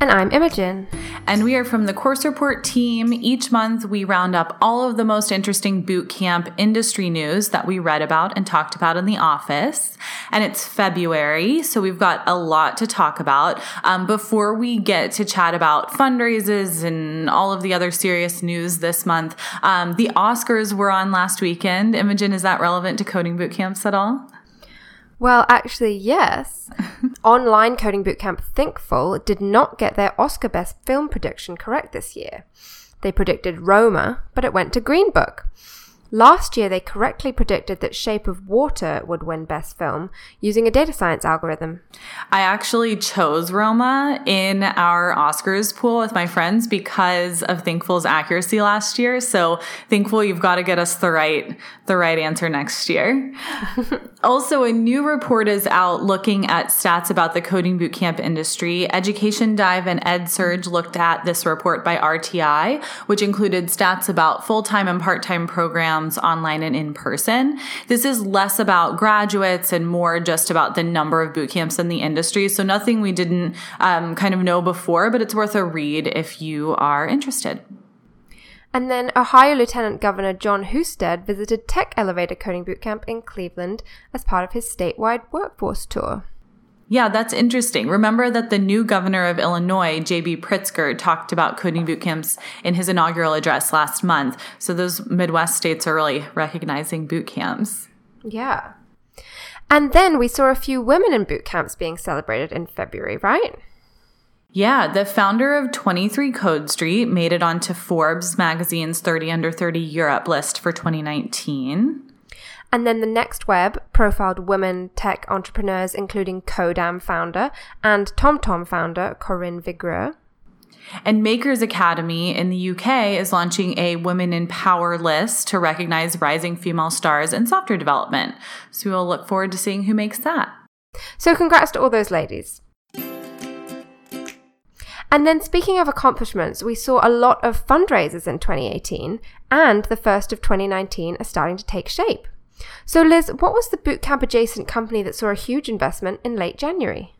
And I'm Imogen. And we are from the Course Report team. Each month, we round up all of the most interesting boot camp industry news that we read about and talked about in the office. And it's February, so we've got a lot to talk about. Um, before we get to chat about fundraisers and all of the other serious news this month, um, the Oscars were on last weekend. Imogen, is that relevant to coding boot camps at all? Well, actually, yes. Online coding bootcamp Thinkful did not get their Oscar Best Film prediction correct this year. They predicted Roma, but it went to Green Book. Last year, they correctly predicted that Shape of Water would win Best Film using a data science algorithm. I actually chose Roma in our Oscars pool with my friends because of Thinkful's accuracy last year. So Thinkful, you've got to get us the right the right answer next year. also, a new report is out looking at stats about the coding bootcamp industry. Education Dive and EdSurge looked at this report by RTI, which included stats about full time and part time programs online and in person. This is less about graduates and more just about the number of boot camps in the industry. So nothing we didn't um, kind of know before, but it's worth a read if you are interested. And then Ohio Lieutenant Governor John Husted visited Tech Elevator Coding Bootcamp in Cleveland as part of his statewide workforce tour. Yeah, that's interesting. Remember that the new governor of Illinois, J.B. Pritzker, talked about coding boot camps in his inaugural address last month. So those Midwest states are really recognizing boot camps. Yeah. And then we saw a few women in boot camps being celebrated in February, right? Yeah, the founder of 23 Code Street made it onto Forbes magazine's 30 under 30 Europe list for 2019. And then the Next Web profiled women tech entrepreneurs, including Codam founder and TomTom founder Corinne Vigreux. And Makers Academy in the UK is launching a Women in Power list to recognize rising female stars in software development. So we'll look forward to seeing who makes that. So, congrats to all those ladies. And then, speaking of accomplishments, we saw a lot of fundraisers in 2018, and the first of 2019 are starting to take shape. So, Liz, what was the bootcamp adjacent company that saw a huge investment in late January?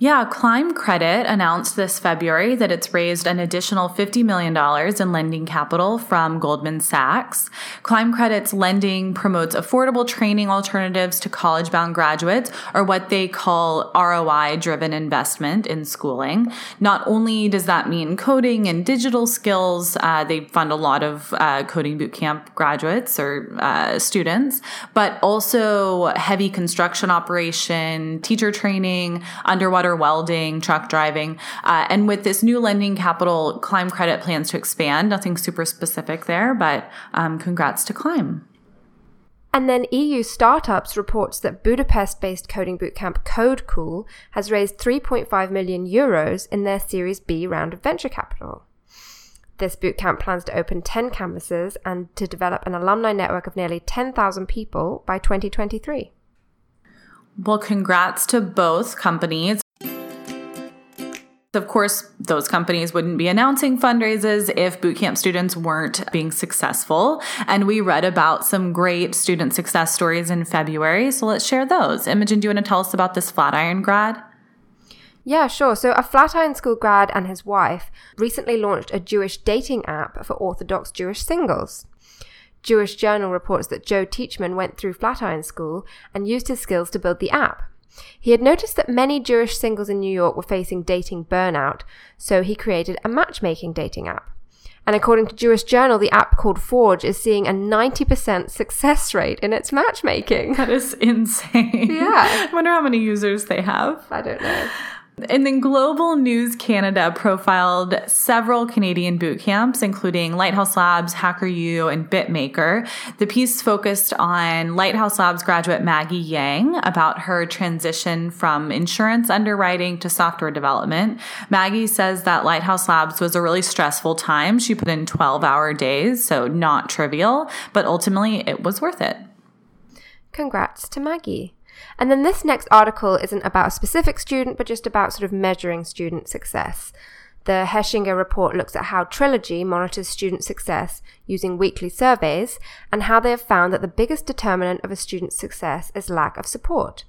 Yeah, Climb Credit announced this February that it's raised an additional $50 million in lending capital from Goldman Sachs. Climb Credit's lending promotes affordable training alternatives to college bound graduates, or what they call ROI driven investment in schooling. Not only does that mean coding and digital skills, uh, they fund a lot of uh, coding bootcamp graduates or uh, students, but also heavy construction operation, teacher training, underwater welding, truck driving. Uh, and with this new lending capital, Climb Credit plans to expand. Nothing super specific there, but um, congrats to Climb. And then EU Startups reports that Budapest based coding bootcamp CodeCool has raised 3.5 million euros in their Series B round of venture capital. This bootcamp plans to open 10 campuses and to develop an alumni network of nearly 10,000 people by 2023. Well, congrats to both companies. Of course, those companies wouldn't be announcing fundraisers if bootcamp students weren't being successful. And we read about some great student success stories in February. So let's share those. Imogen, do you want to tell us about this Flatiron grad? Yeah, sure. So, a Flatiron School grad and his wife recently launched a Jewish dating app for Orthodox Jewish singles. Jewish Journal reports that Joe Teachman went through Flatiron School and used his skills to build the app. He had noticed that many Jewish singles in New York were facing dating burnout, so he created a matchmaking dating app. And according to Jewish Journal, the app called Forge is seeing a 90% success rate in its matchmaking. That is insane. Yeah. I wonder how many users they have. I don't know. And then Global News Canada profiled several Canadian boot camps, including Lighthouse Labs, HackerU, and Bitmaker. The piece focused on Lighthouse Labs graduate Maggie Yang about her transition from insurance underwriting to software development. Maggie says that Lighthouse Labs was a really stressful time. She put in 12 hour days, so not trivial, but ultimately it was worth it. Congrats to Maggie. And then this next article isn't about a specific student, but just about sort of measuring student success. The Hechinger report looks at how Trilogy monitors student success using weekly surveys and how they have found that the biggest determinant of a student's success is lack of support.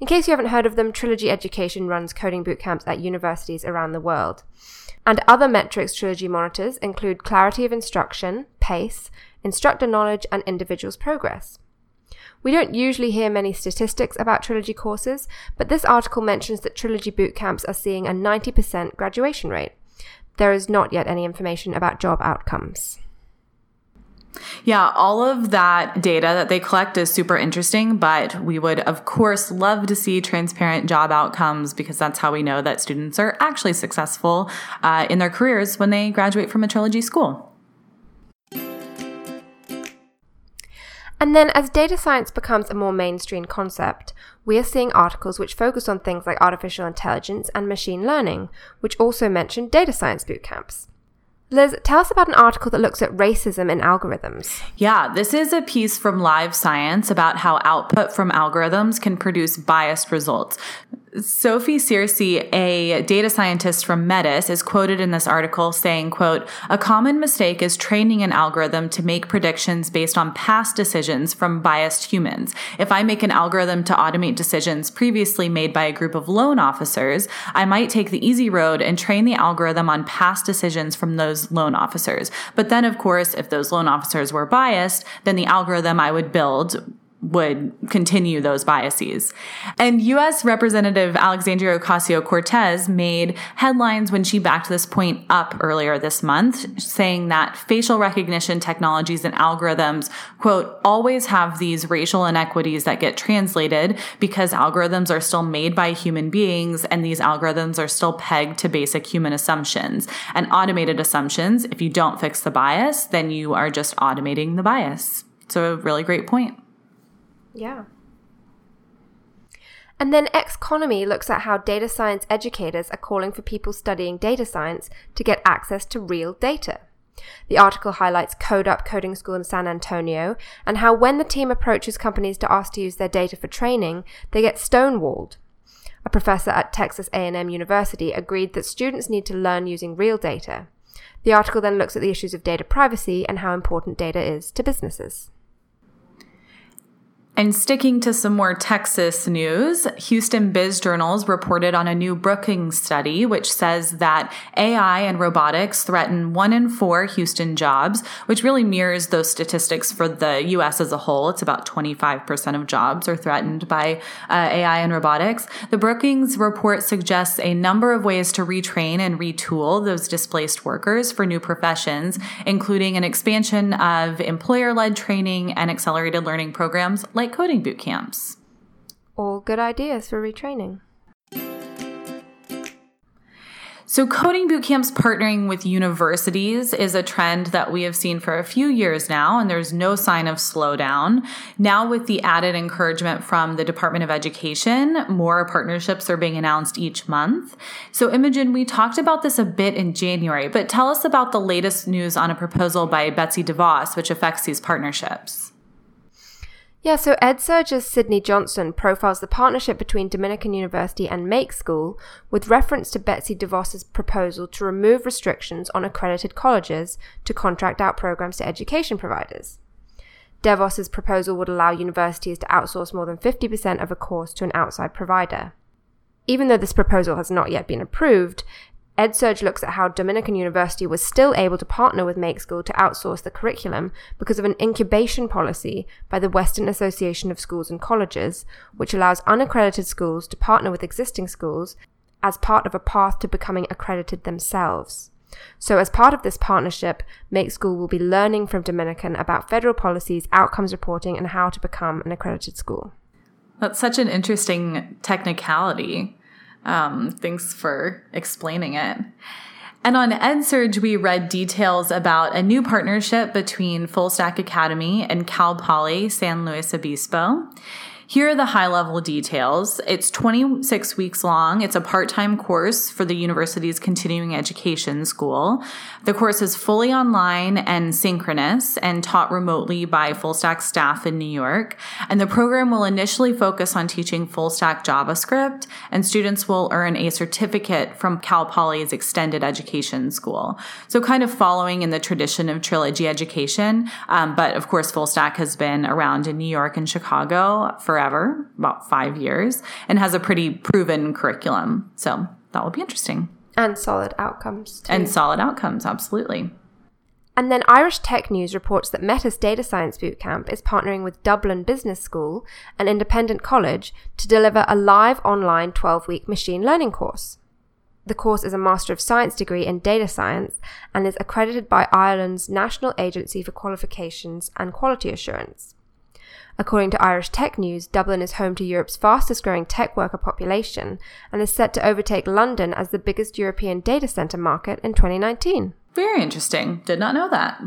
In case you haven't heard of them, Trilogy Education runs coding bootcamps at universities around the world. And other metrics Trilogy monitors include clarity of instruction, pace, instructor knowledge, and individual's progress. We don't usually hear many statistics about trilogy courses, but this article mentions that trilogy bootcamps are seeing a 90% graduation rate. There is not yet any information about job outcomes. Yeah, all of that data that they collect is super interesting, but we would, of course, love to see transparent job outcomes because that's how we know that students are actually successful uh, in their careers when they graduate from a trilogy school. And then, as data science becomes a more mainstream concept, we are seeing articles which focus on things like artificial intelligence and machine learning, which also mention data science bootcamps. Liz, tell us about an article that looks at racism in algorithms. Yeah, this is a piece from Live Science about how output from algorithms can produce biased results. Sophie Searcy, a data scientist from Metis, is quoted in this article saying, quote, a common mistake is training an algorithm to make predictions based on past decisions from biased humans. If I make an algorithm to automate decisions previously made by a group of loan officers, I might take the easy road and train the algorithm on past decisions from those loan officers. But then, of course, if those loan officers were biased, then the algorithm I would build would continue those biases. And US Representative Alexandria Ocasio Cortez made headlines when she backed this point up earlier this month, saying that facial recognition technologies and algorithms, quote, always have these racial inequities that get translated because algorithms are still made by human beings and these algorithms are still pegged to basic human assumptions. And automated assumptions, if you don't fix the bias, then you are just automating the bias. So, a really great point. Yeah. And then Xconomy looks at how data science educators are calling for people studying data science to get access to real data. The article highlights Code Up Coding School in San Antonio and how when the team approaches companies to ask to use their data for training, they get stonewalled. A professor at Texas A&M University agreed that students need to learn using real data. The article then looks at the issues of data privacy and how important data is to businesses. And sticking to some more Texas news, Houston Biz Journals reported on a new Brookings study, which says that AI and robotics threaten one in four Houston jobs, which really mirrors those statistics for the US as a whole. It's about 25% of jobs are threatened by uh, AI and robotics. The Brookings report suggests a number of ways to retrain and retool those displaced workers for new professions, including an expansion of employer led training and accelerated learning programs like like coding boot camps. All good ideas for retraining. So, coding bootcamps partnering with universities is a trend that we have seen for a few years now, and there's no sign of slowdown. Now, with the added encouragement from the Department of Education, more partnerships are being announced each month. So, Imogen, we talked about this a bit in January, but tell us about the latest news on a proposal by Betsy DeVos, which affects these partnerships. Yeah, so EdSurge's Sydney Johnson profiles the partnership between Dominican University and Make School with reference to Betsy DeVos's proposal to remove restrictions on accredited colleges to contract out programs to education providers. DeVos's proposal would allow universities to outsource more than 50% of a course to an outside provider. Even though this proposal has not yet been approved, EdSurge looks at how Dominican University was still able to partner with Make School to outsource the curriculum because of an incubation policy by the Western Association of Schools and Colleges, which allows unaccredited schools to partner with existing schools as part of a path to becoming accredited themselves. So, as part of this partnership, Make School will be learning from Dominican about federal policies, outcomes reporting, and how to become an accredited school. That's such an interesting technicality. Um, thanks for explaining it. And on EdSurge, we read details about a new partnership between Full Stack Academy and Cal Poly San Luis Obispo. Here are the high level details. It's 26 weeks long. It's a part time course for the university's continuing education school. The course is fully online and synchronous and taught remotely by full stack staff in New York. And the program will initially focus on teaching full stack JavaScript, and students will earn a certificate from Cal Poly's extended education school. So, kind of following in the tradition of trilogy education. Um, but of course, full stack has been around in New York and Chicago for forever, about five years, and has a pretty proven curriculum. So that will be interesting. And solid outcomes. Too. And solid outcomes, absolutely. And then Irish Tech News reports that Metis Data Science Bootcamp is partnering with Dublin Business School, an independent college, to deliver a live online 12 week machine learning course. The course is a Master of Science degree in data science and is accredited by Ireland's National Agency for Qualifications and Quality Assurance. According to Irish Tech News, Dublin is home to Europe's fastest growing tech worker population and is set to overtake London as the biggest European data center market in 2019. Very interesting. Did not know that.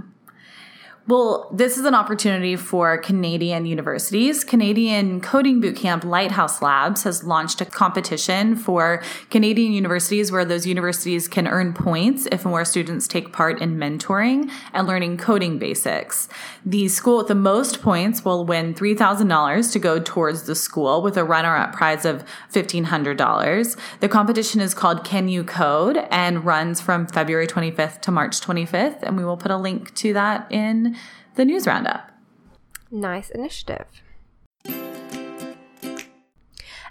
Well, this is an opportunity for Canadian universities. Canadian Coding Bootcamp Lighthouse Labs has launched a competition for Canadian universities where those universities can earn points if more students take part in mentoring and learning coding basics. The school with the most points will win $3,000 to go towards the school with a runner up prize of $1,500. The competition is called Can You Code and runs from February 25th to March 25th, and we will put a link to that in the news roundup. Nice initiative.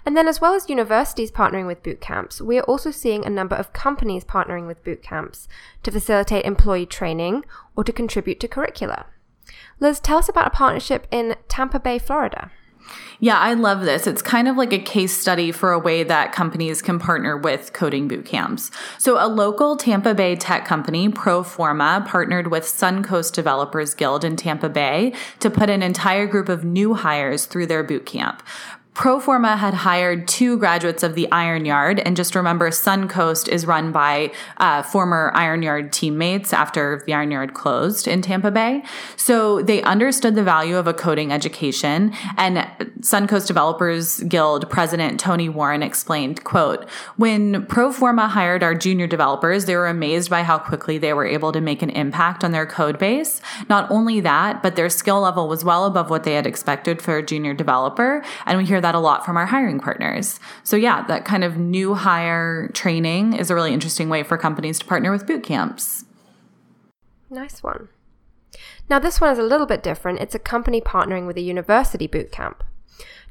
And then, as well as universities partnering with boot camps, we are also seeing a number of companies partnering with boot camps to facilitate employee training or to contribute to curricula. Liz, tell us about a partnership in Tampa Bay, Florida. Yeah, I love this. It's kind of like a case study for a way that companies can partner with coding boot camps. So, a local Tampa Bay tech company, Proforma, partnered with Suncoast Developers Guild in Tampa Bay to put an entire group of new hires through their boot camp. Proforma had hired two graduates of the Iron Yard, and just remember, Suncoast is run by uh, former Iron Yard teammates after the Iron Yard closed in Tampa Bay. So they understood the value of a coding education, and Suncoast Developers Guild president Tony Warren explained, "quote When Proforma hired our junior developers, they were amazed by how quickly they were able to make an impact on their code base. Not only that, but their skill level was well above what they had expected for a junior developer, and we hear that a lot from our hiring partners. So, yeah, that kind of new hire training is a really interesting way for companies to partner with boot camps. Nice one. Now, this one is a little bit different. It's a company partnering with a university boot camp.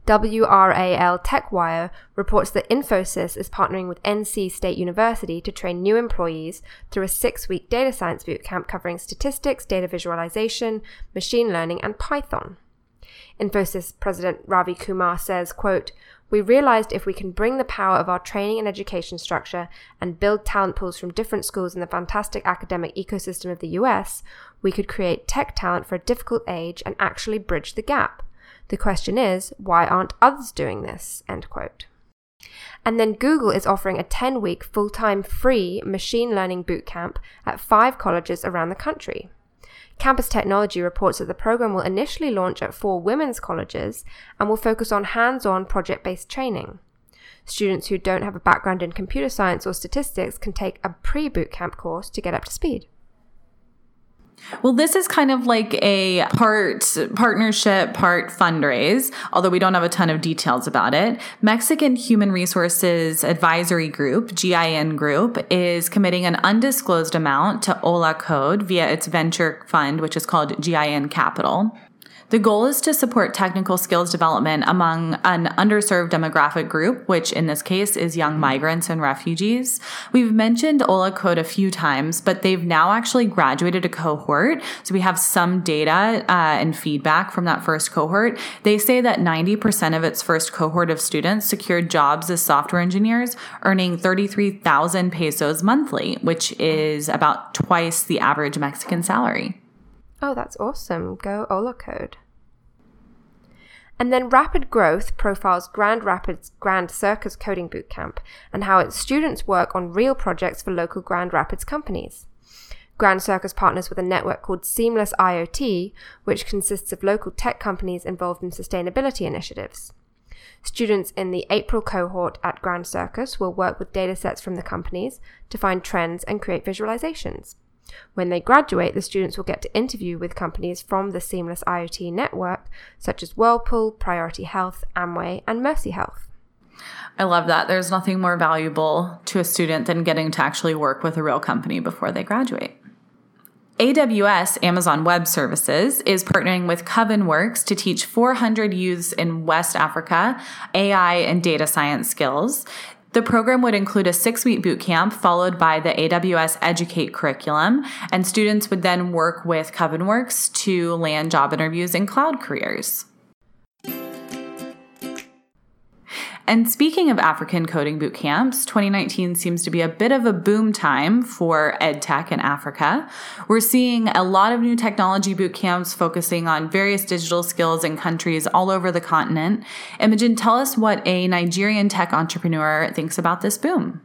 WRAL TechWire reports that Infosys is partnering with NC State University to train new employees through a six week data science bootcamp covering statistics, data visualization, machine learning, and Python. Infosys President Ravi Kumar says, quote, we realized if we can bring the power of our training and education structure and build talent pools from different schools in the fantastic academic ecosystem of the US, we could create tech talent for a difficult age and actually bridge the gap. The question is, why aren't others doing this? End quote. And then Google is offering a 10 week full time free machine learning bootcamp at five colleges around the country. Campus Technology reports that the program will initially launch at four women's colleges and will focus on hands on project based training. Students who don't have a background in computer science or statistics can take a pre bootcamp course to get up to speed. Well, this is kind of like a part partnership, part fundraise, although we don't have a ton of details about it. Mexican Human Resources Advisory Group, GIN Group, is committing an undisclosed amount to Hola Code via its venture fund, which is called GIN Capital. The goal is to support technical skills development among an underserved demographic group, which in this case is young migrants and refugees. We've mentioned Hola Code a few times, but they've now actually graduated a cohort. So we have some data uh, and feedback from that first cohort. They say that 90% of its first cohort of students secured jobs as software engineers, earning 33,000 pesos monthly, which is about twice the average Mexican salary. Oh, that's awesome. Go Hola Code. And then Rapid Growth profiles Grand Rapids Grand Circus Coding Bootcamp and how its students work on real projects for local Grand Rapids companies. Grand Circus partners with a network called Seamless IoT, which consists of local tech companies involved in sustainability initiatives. Students in the April cohort at Grand Circus will work with datasets from the companies to find trends and create visualizations. When they graduate, the students will get to interview with companies from the Seamless IoT network, such as Whirlpool, Priority Health, Amway, and Mercy Health. I love that. There's nothing more valuable to a student than getting to actually work with a real company before they graduate. AWS, Amazon Web Services, is partnering with CovenWorks to teach 400 youths in West Africa AI and data science skills. The program would include a six week boot camp followed by the AWS Educate curriculum, and students would then work with CovenWorks to land job interviews in cloud careers. And speaking of African coding boot camps, 2019 seems to be a bit of a boom time for ed tech in Africa. We're seeing a lot of new technology boot camps focusing on various digital skills in countries all over the continent. Imogen, tell us what a Nigerian tech entrepreneur thinks about this boom.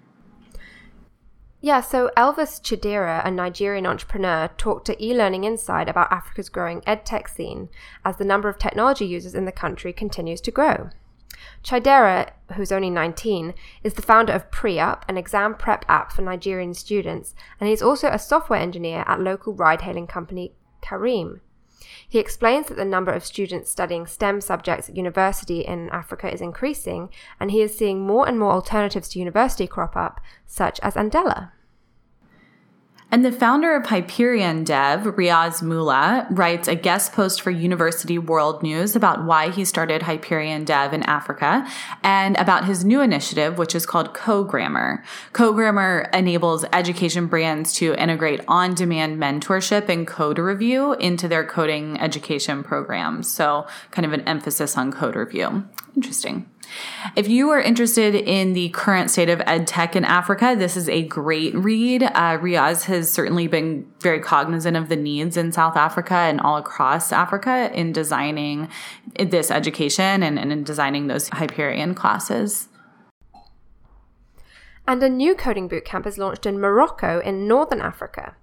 Yeah, so Elvis Chidera, a Nigerian entrepreneur, talked to eLearning Inside about Africa's growing edtech scene as the number of technology users in the country continues to grow. Chidera, who's only 19, is the founder of PreUp, an exam prep app for Nigerian students, and he's also a software engineer at local ride hailing company Careem. He explains that the number of students studying STEM subjects at university in Africa is increasing, and he is seeing more and more alternatives to university crop up, such as Andela. And the founder of Hyperion Dev, Riaz Moola, writes a guest post for University World News about why he started Hyperion Dev in Africa and about his new initiative, which is called CoGrammar. CoGrammar enables education brands to integrate on demand mentorship and code review into their coding education programs. So, kind of an emphasis on code review. Interesting. If you are interested in the current state of ed tech in Africa, this is a great read. Uh, Riaz has certainly been very cognizant of the needs in South Africa and all across Africa in designing this education and, and in designing those Hyperion classes. And a new coding bootcamp is launched in Morocco in Northern Africa.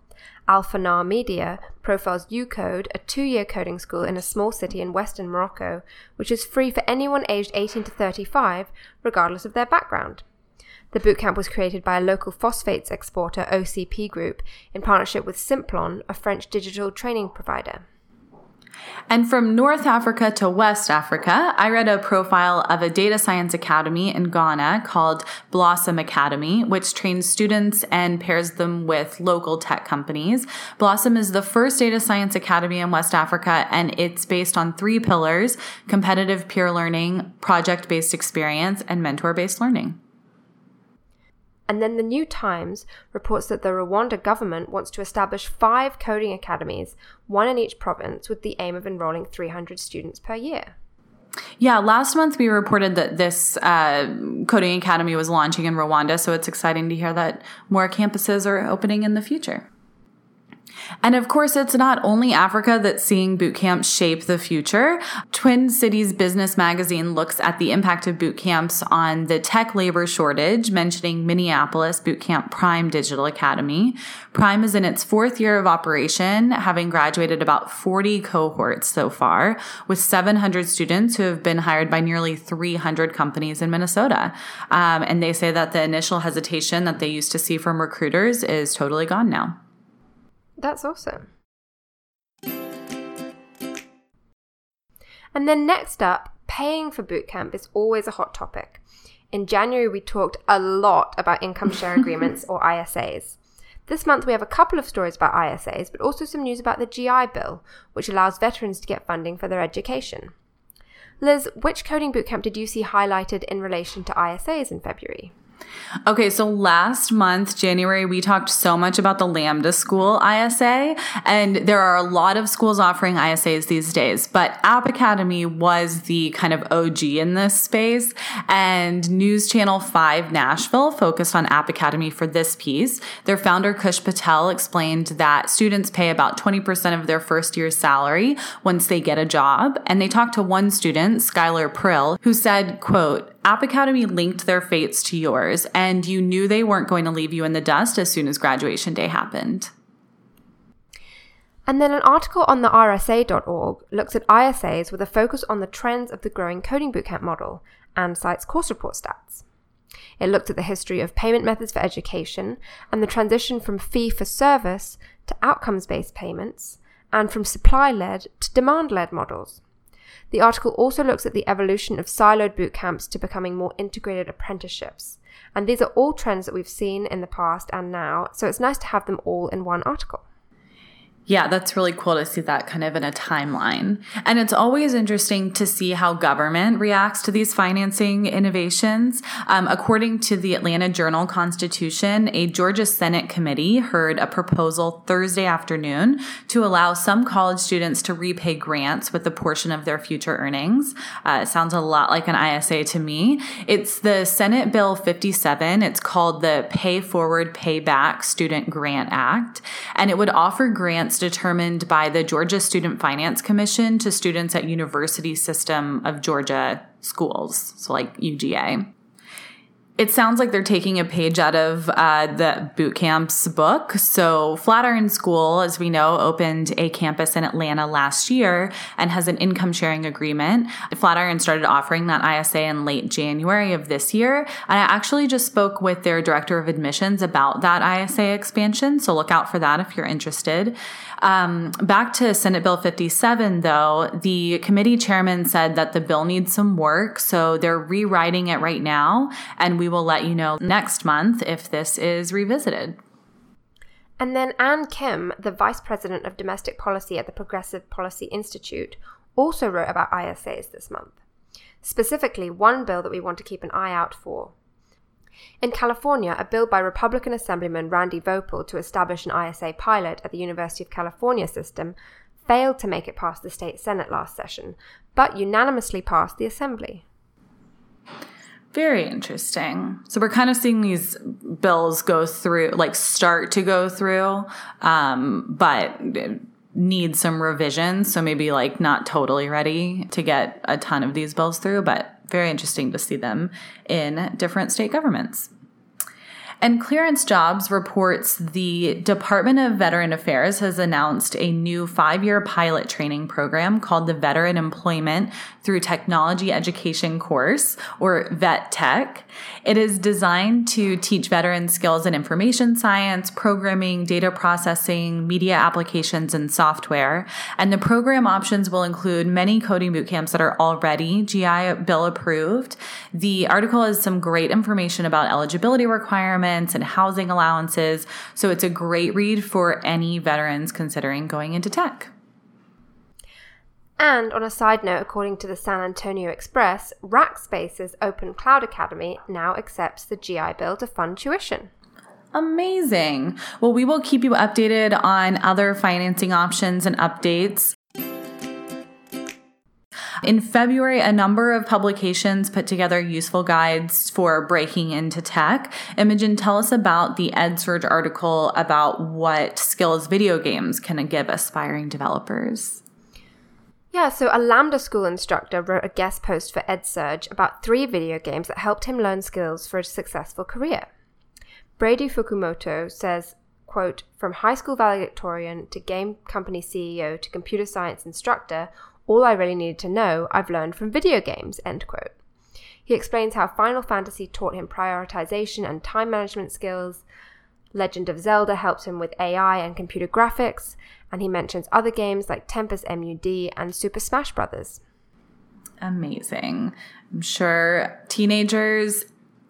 Alfanar Media profiles YouCode, a two year coding school in a small city in western Morocco, which is free for anyone aged 18 to 35, regardless of their background. The bootcamp was created by a local phosphates exporter, OCP Group, in partnership with Simplon, a French digital training provider. And from North Africa to West Africa, I read a profile of a data science academy in Ghana called Blossom Academy, which trains students and pairs them with local tech companies. Blossom is the first data science academy in West Africa, and it's based on three pillars competitive peer learning, project based experience, and mentor based learning. And then the New Times reports that the Rwanda government wants to establish five coding academies, one in each province, with the aim of enrolling 300 students per year. Yeah, last month we reported that this uh, coding academy was launching in Rwanda, so it's exciting to hear that more campuses are opening in the future. And of course, it's not only Africa that's seeing boot camps shape the future. Twin Cities Business Magazine looks at the impact of boot camps on the tech labor shortage, mentioning Minneapolis Bootcamp Prime Digital Academy. Prime is in its fourth year of operation, having graduated about 40 cohorts so far, with 700 students who have been hired by nearly 300 companies in Minnesota. Um, and they say that the initial hesitation that they used to see from recruiters is totally gone now. That's awesome. And then next up, paying for bootcamp is always a hot topic. In January, we talked a lot about income share agreements or ISAs. This month, we have a couple of stories about ISAs, but also some news about the GI Bill, which allows veterans to get funding for their education. Liz, which coding bootcamp did you see highlighted in relation to ISAs in February? Okay, so last month, January, we talked so much about the Lambda School ISA, and there are a lot of schools offering ISAs these days, but App Academy was the kind of OG in this space, and News Channel 5 Nashville focused on App Academy for this piece. Their founder, Kush Patel, explained that students pay about 20% of their first year's salary once they get a job, and they talked to one student, Skylar Prill, who said, quote, App Academy linked their fates to yours, and you knew they weren't going to leave you in the dust as soon as graduation day happened. And then an article on the RSA.org looks at ISAs with a focus on the trends of the growing coding bootcamp model and cites course report stats. It looked at the history of payment methods for education and the transition from fee for service to outcomes based payments and from supply led to demand led models. The article also looks at the evolution of siloed boot camps to becoming more integrated apprenticeships. And these are all trends that we've seen in the past and now, so it's nice to have them all in one article. Yeah, that's really cool to see that kind of in a timeline. And it's always interesting to see how government reacts to these financing innovations. Um, according to the Atlanta Journal Constitution, a Georgia Senate committee heard a proposal Thursday afternoon to allow some college students to repay grants with a portion of their future earnings. Uh, it sounds a lot like an ISA to me. It's the Senate Bill 57. It's called the Pay Forward Pay Back Student Grant Act, and it would offer grants determined by the Georgia Student Finance Commission to students at University System of Georgia schools, so like UGA. It sounds like they're taking a page out of uh, the boot camp's book. So, Flatiron School, as we know, opened a campus in Atlanta last year and has an income sharing agreement. Flatiron started offering that ISA in late January of this year. And I actually just spoke with their director of admissions about that ISA expansion. So, look out for that if you're interested. Um, back to Senate Bill 57, though, the committee chairman said that the bill needs some work. So, they're rewriting it right now. And we will let you know next month if this is revisited. And then Ann Kim, the Vice President of Domestic Policy at the Progressive Policy Institute, also wrote about ISAs this month. Specifically, one bill that we want to keep an eye out for. In California, a bill by Republican Assemblyman Randy Voepel to establish an ISA pilot at the University of California system failed to make it past the state Senate last session, but unanimously passed the Assembly. Very interesting. So we're kind of seeing these bills go through, like start to go through, um, but need some revisions. So maybe like not totally ready to get a ton of these bills through, but very interesting to see them in different state governments. And Clearance Jobs reports the Department of Veteran Affairs has announced a new five year pilot training program called the Veteran Employment Through Technology Education course, or VET Tech. It is designed to teach veterans skills in information science, programming, data processing, media applications, and software. And the program options will include many coding boot camps that are already GI Bill approved. The article has some great information about eligibility requirements and housing allowances. So it's a great read for any veterans considering going into tech. And on a side note, according to the San Antonio Express, Rackspace's Open Cloud Academy now accepts the GI Bill to fund tuition. Amazing. Well, we will keep you updated on other financing options and updates. In February, a number of publications put together useful guides for breaking into tech. Imogen, tell us about the EdSurge article about what skills video games can give aspiring developers. Yeah, so a Lambda school instructor wrote a guest post for EdSurge about three video games that helped him learn skills for a successful career. Brady Fukumoto says, quote, from high school valedictorian to game company CEO to computer science instructor, all I really needed to know, I've learned from video games, end quote. He explains how Final Fantasy taught him prioritization and time management skills. Legend of Zelda helped him with AI and computer graphics, and he mentions other games like Tempest MUD and Super Smash Bros. Amazing. I'm sure teenagers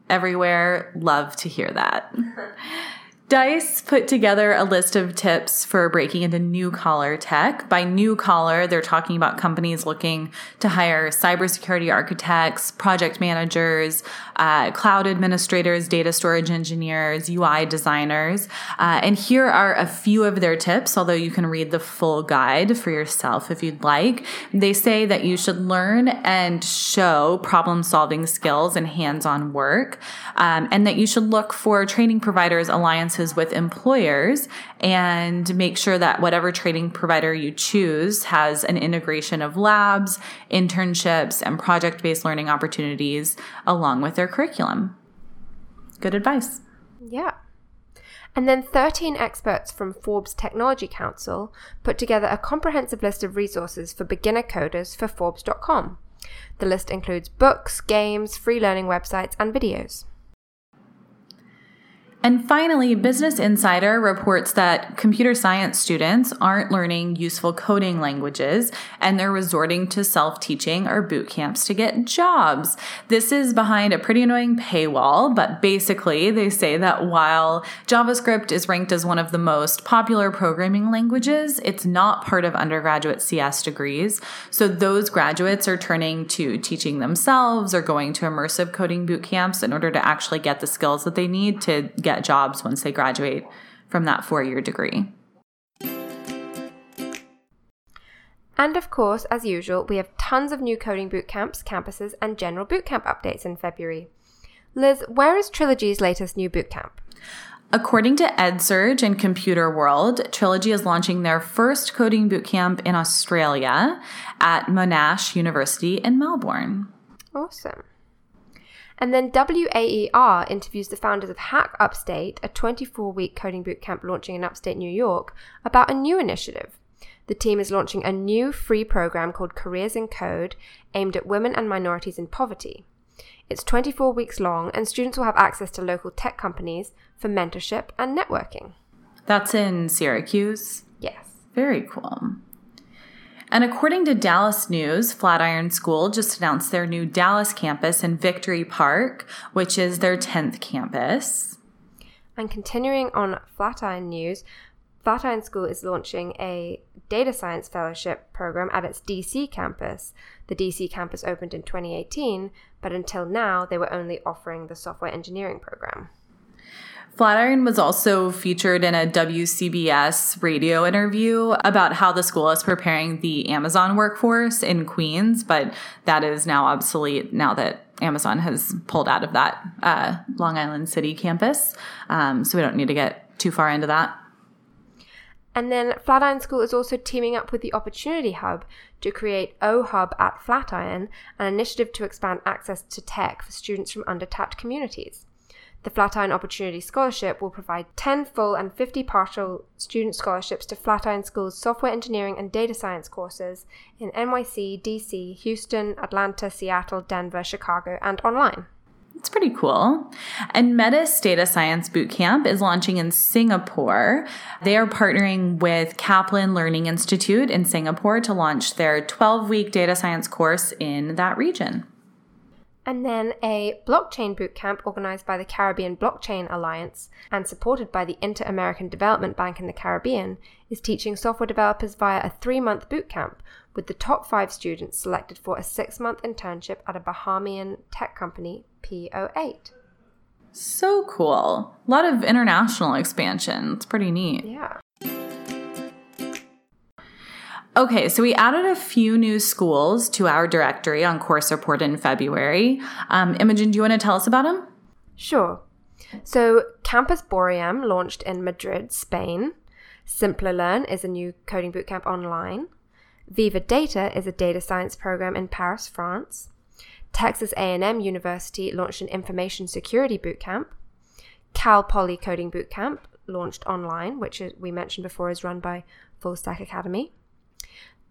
everywhere love to hear that. Dice put together a list of tips for breaking into new collar tech. By new collar, they're talking about companies looking to hire cybersecurity architects, project managers, uh, cloud administrators, data storage engineers, UI designers. Uh, and here are a few of their tips, although you can read the full guide for yourself if you'd like. They say that you should learn and show problem solving skills and hands on work, um, and that you should look for training providers, alliances, with employers and make sure that whatever training provider you choose has an integration of labs, internships, and project based learning opportunities along with their curriculum. Good advice. Yeah. And then 13 experts from Forbes Technology Council put together a comprehensive list of resources for beginner coders for Forbes.com. The list includes books, games, free learning websites, and videos. And finally, Business Insider reports that computer science students aren't learning useful coding languages and they're resorting to self teaching or boot camps to get jobs. This is behind a pretty annoying paywall, but basically, they say that while JavaScript is ranked as one of the most popular programming languages, it's not part of undergraduate CS degrees. So those graduates are turning to teaching themselves or going to immersive coding boot camps in order to actually get the skills that they need to get get jobs once they graduate from that four year degree. And of course, as usual, we have tons of new coding bootcamps, campuses, and general bootcamp updates in February. Liz, where is Trilogy's latest new bootcamp? According to EdSurge and Computer World, Trilogy is launching their first coding bootcamp in Australia at Monash University in Melbourne. Awesome. And then WAER interviews the founders of Hack Upstate, a 24 week coding bootcamp launching in upstate New York, about a new initiative. The team is launching a new free program called Careers in Code aimed at women and minorities in poverty. It's 24 weeks long, and students will have access to local tech companies for mentorship and networking. That's in Syracuse? Yes. Very cool. And according to Dallas News, Flatiron School just announced their new Dallas campus in Victory Park, which is their 10th campus. And continuing on Flatiron News, Flatiron School is launching a data science fellowship program at its DC campus. The DC campus opened in 2018, but until now they were only offering the software engineering program. Flatiron was also featured in a WCBS radio interview about how the school is preparing the Amazon workforce in Queens, but that is now obsolete now that Amazon has pulled out of that uh, Long Island City campus. Um, so we don't need to get too far into that. And then Flatiron School is also teaming up with the Opportunity Hub to create O Hub at Flatiron, an initiative to expand access to tech for students from undertapped communities. The Flatiron Opportunity Scholarship will provide 10 full and 50 partial student scholarships to Flatiron School's software engineering and data science courses in NYC, DC, Houston, Atlanta, Seattle, Denver, Chicago, and online. It's pretty cool. And Metis Data Science Bootcamp is launching in Singapore. They are partnering with Kaplan Learning Institute in Singapore to launch their 12 week data science course in that region. And then a blockchain bootcamp organized by the Caribbean Blockchain Alliance and supported by the Inter American Development Bank in the Caribbean is teaching software developers via a three month bootcamp with the top five students selected for a six month internship at a Bahamian tech company, PO8. So cool. A lot of international expansion. It's pretty neat. Yeah. Okay, so we added a few new schools to our directory on Course Report in February. Um, Imogen, do you want to tell us about them? Sure. So, Campus Boream launched in Madrid, Spain. Simplilearn is a new coding bootcamp online. Viva Data is a data science program in Paris, France. Texas A&M University launched an information security bootcamp. Cal Poly Coding Bootcamp launched online, which we mentioned before is run by Full Stack Academy.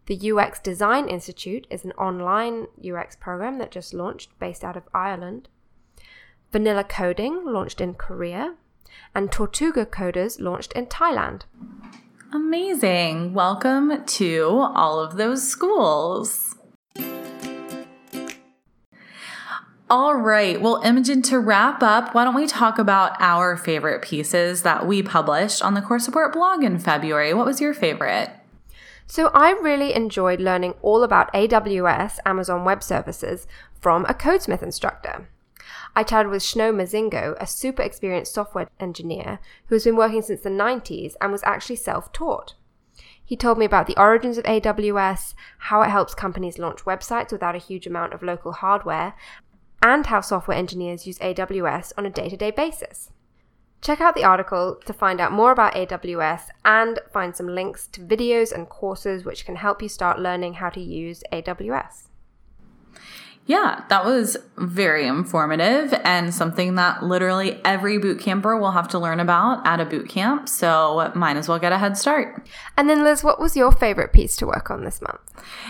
The UX Design Institute is an online UX program that just launched based out of Ireland. Vanilla Coding launched in Korea. And Tortuga Coders launched in Thailand. Amazing. Welcome to all of those schools. All right. Well, Imogen, to wrap up, why don't we talk about our favorite pieces that we published on the Course Report blog in February? What was your favorite? So, I really enjoyed learning all about AWS, Amazon Web Services, from a Codesmith instructor. I chatted with Shno Mazingo, a super experienced software engineer who has been working since the 90s and was actually self taught. He told me about the origins of AWS, how it helps companies launch websites without a huge amount of local hardware, and how software engineers use AWS on a day to day basis. Check out the article to find out more about AWS and find some links to videos and courses which can help you start learning how to use AWS. Yeah, that was very informative and something that literally every boot camper will have to learn about at a boot camp. So might as well get a head start. And then Liz, what was your favorite piece to work on this month?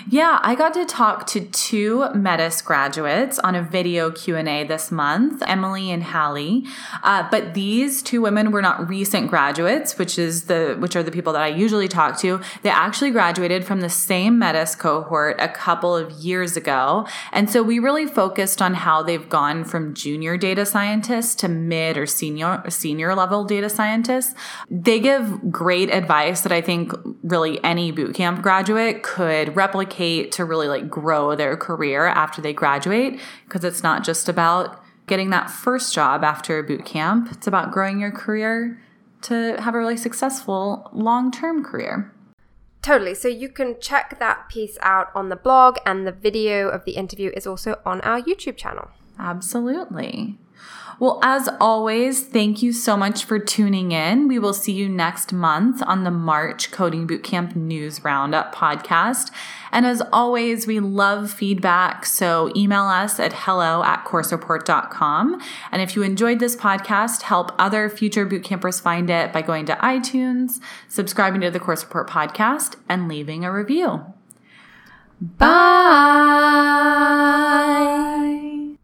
Yeah, I got to talk to two Metis graduates on a video Q&A this month, Emily and Hallie. Uh, but these two women were not recent graduates, which is the which are the people that I usually talk to. They actually graduated from the same Metis cohort a couple of years ago. And so we really focused on how they've gone from junior data scientists to mid or senior senior level data scientists. They give great advice that I think really any bootcamp graduate could replicate to really like grow their career after they graduate because it's not just about getting that first job after a boot camp. It's about growing your career to have a really successful long-term career. Totally. So you can check that piece out on the blog, and the video of the interview is also on our YouTube channel. Absolutely. Well, as always, thank you so much for tuning in. We will see you next month on the March Coding Bootcamp News Roundup podcast. And as always, we love feedback. So email us at hello at coursereport.com. And if you enjoyed this podcast, help other future bootcampers find it by going to iTunes, subscribing to the Course Report podcast, and leaving a review. Bye.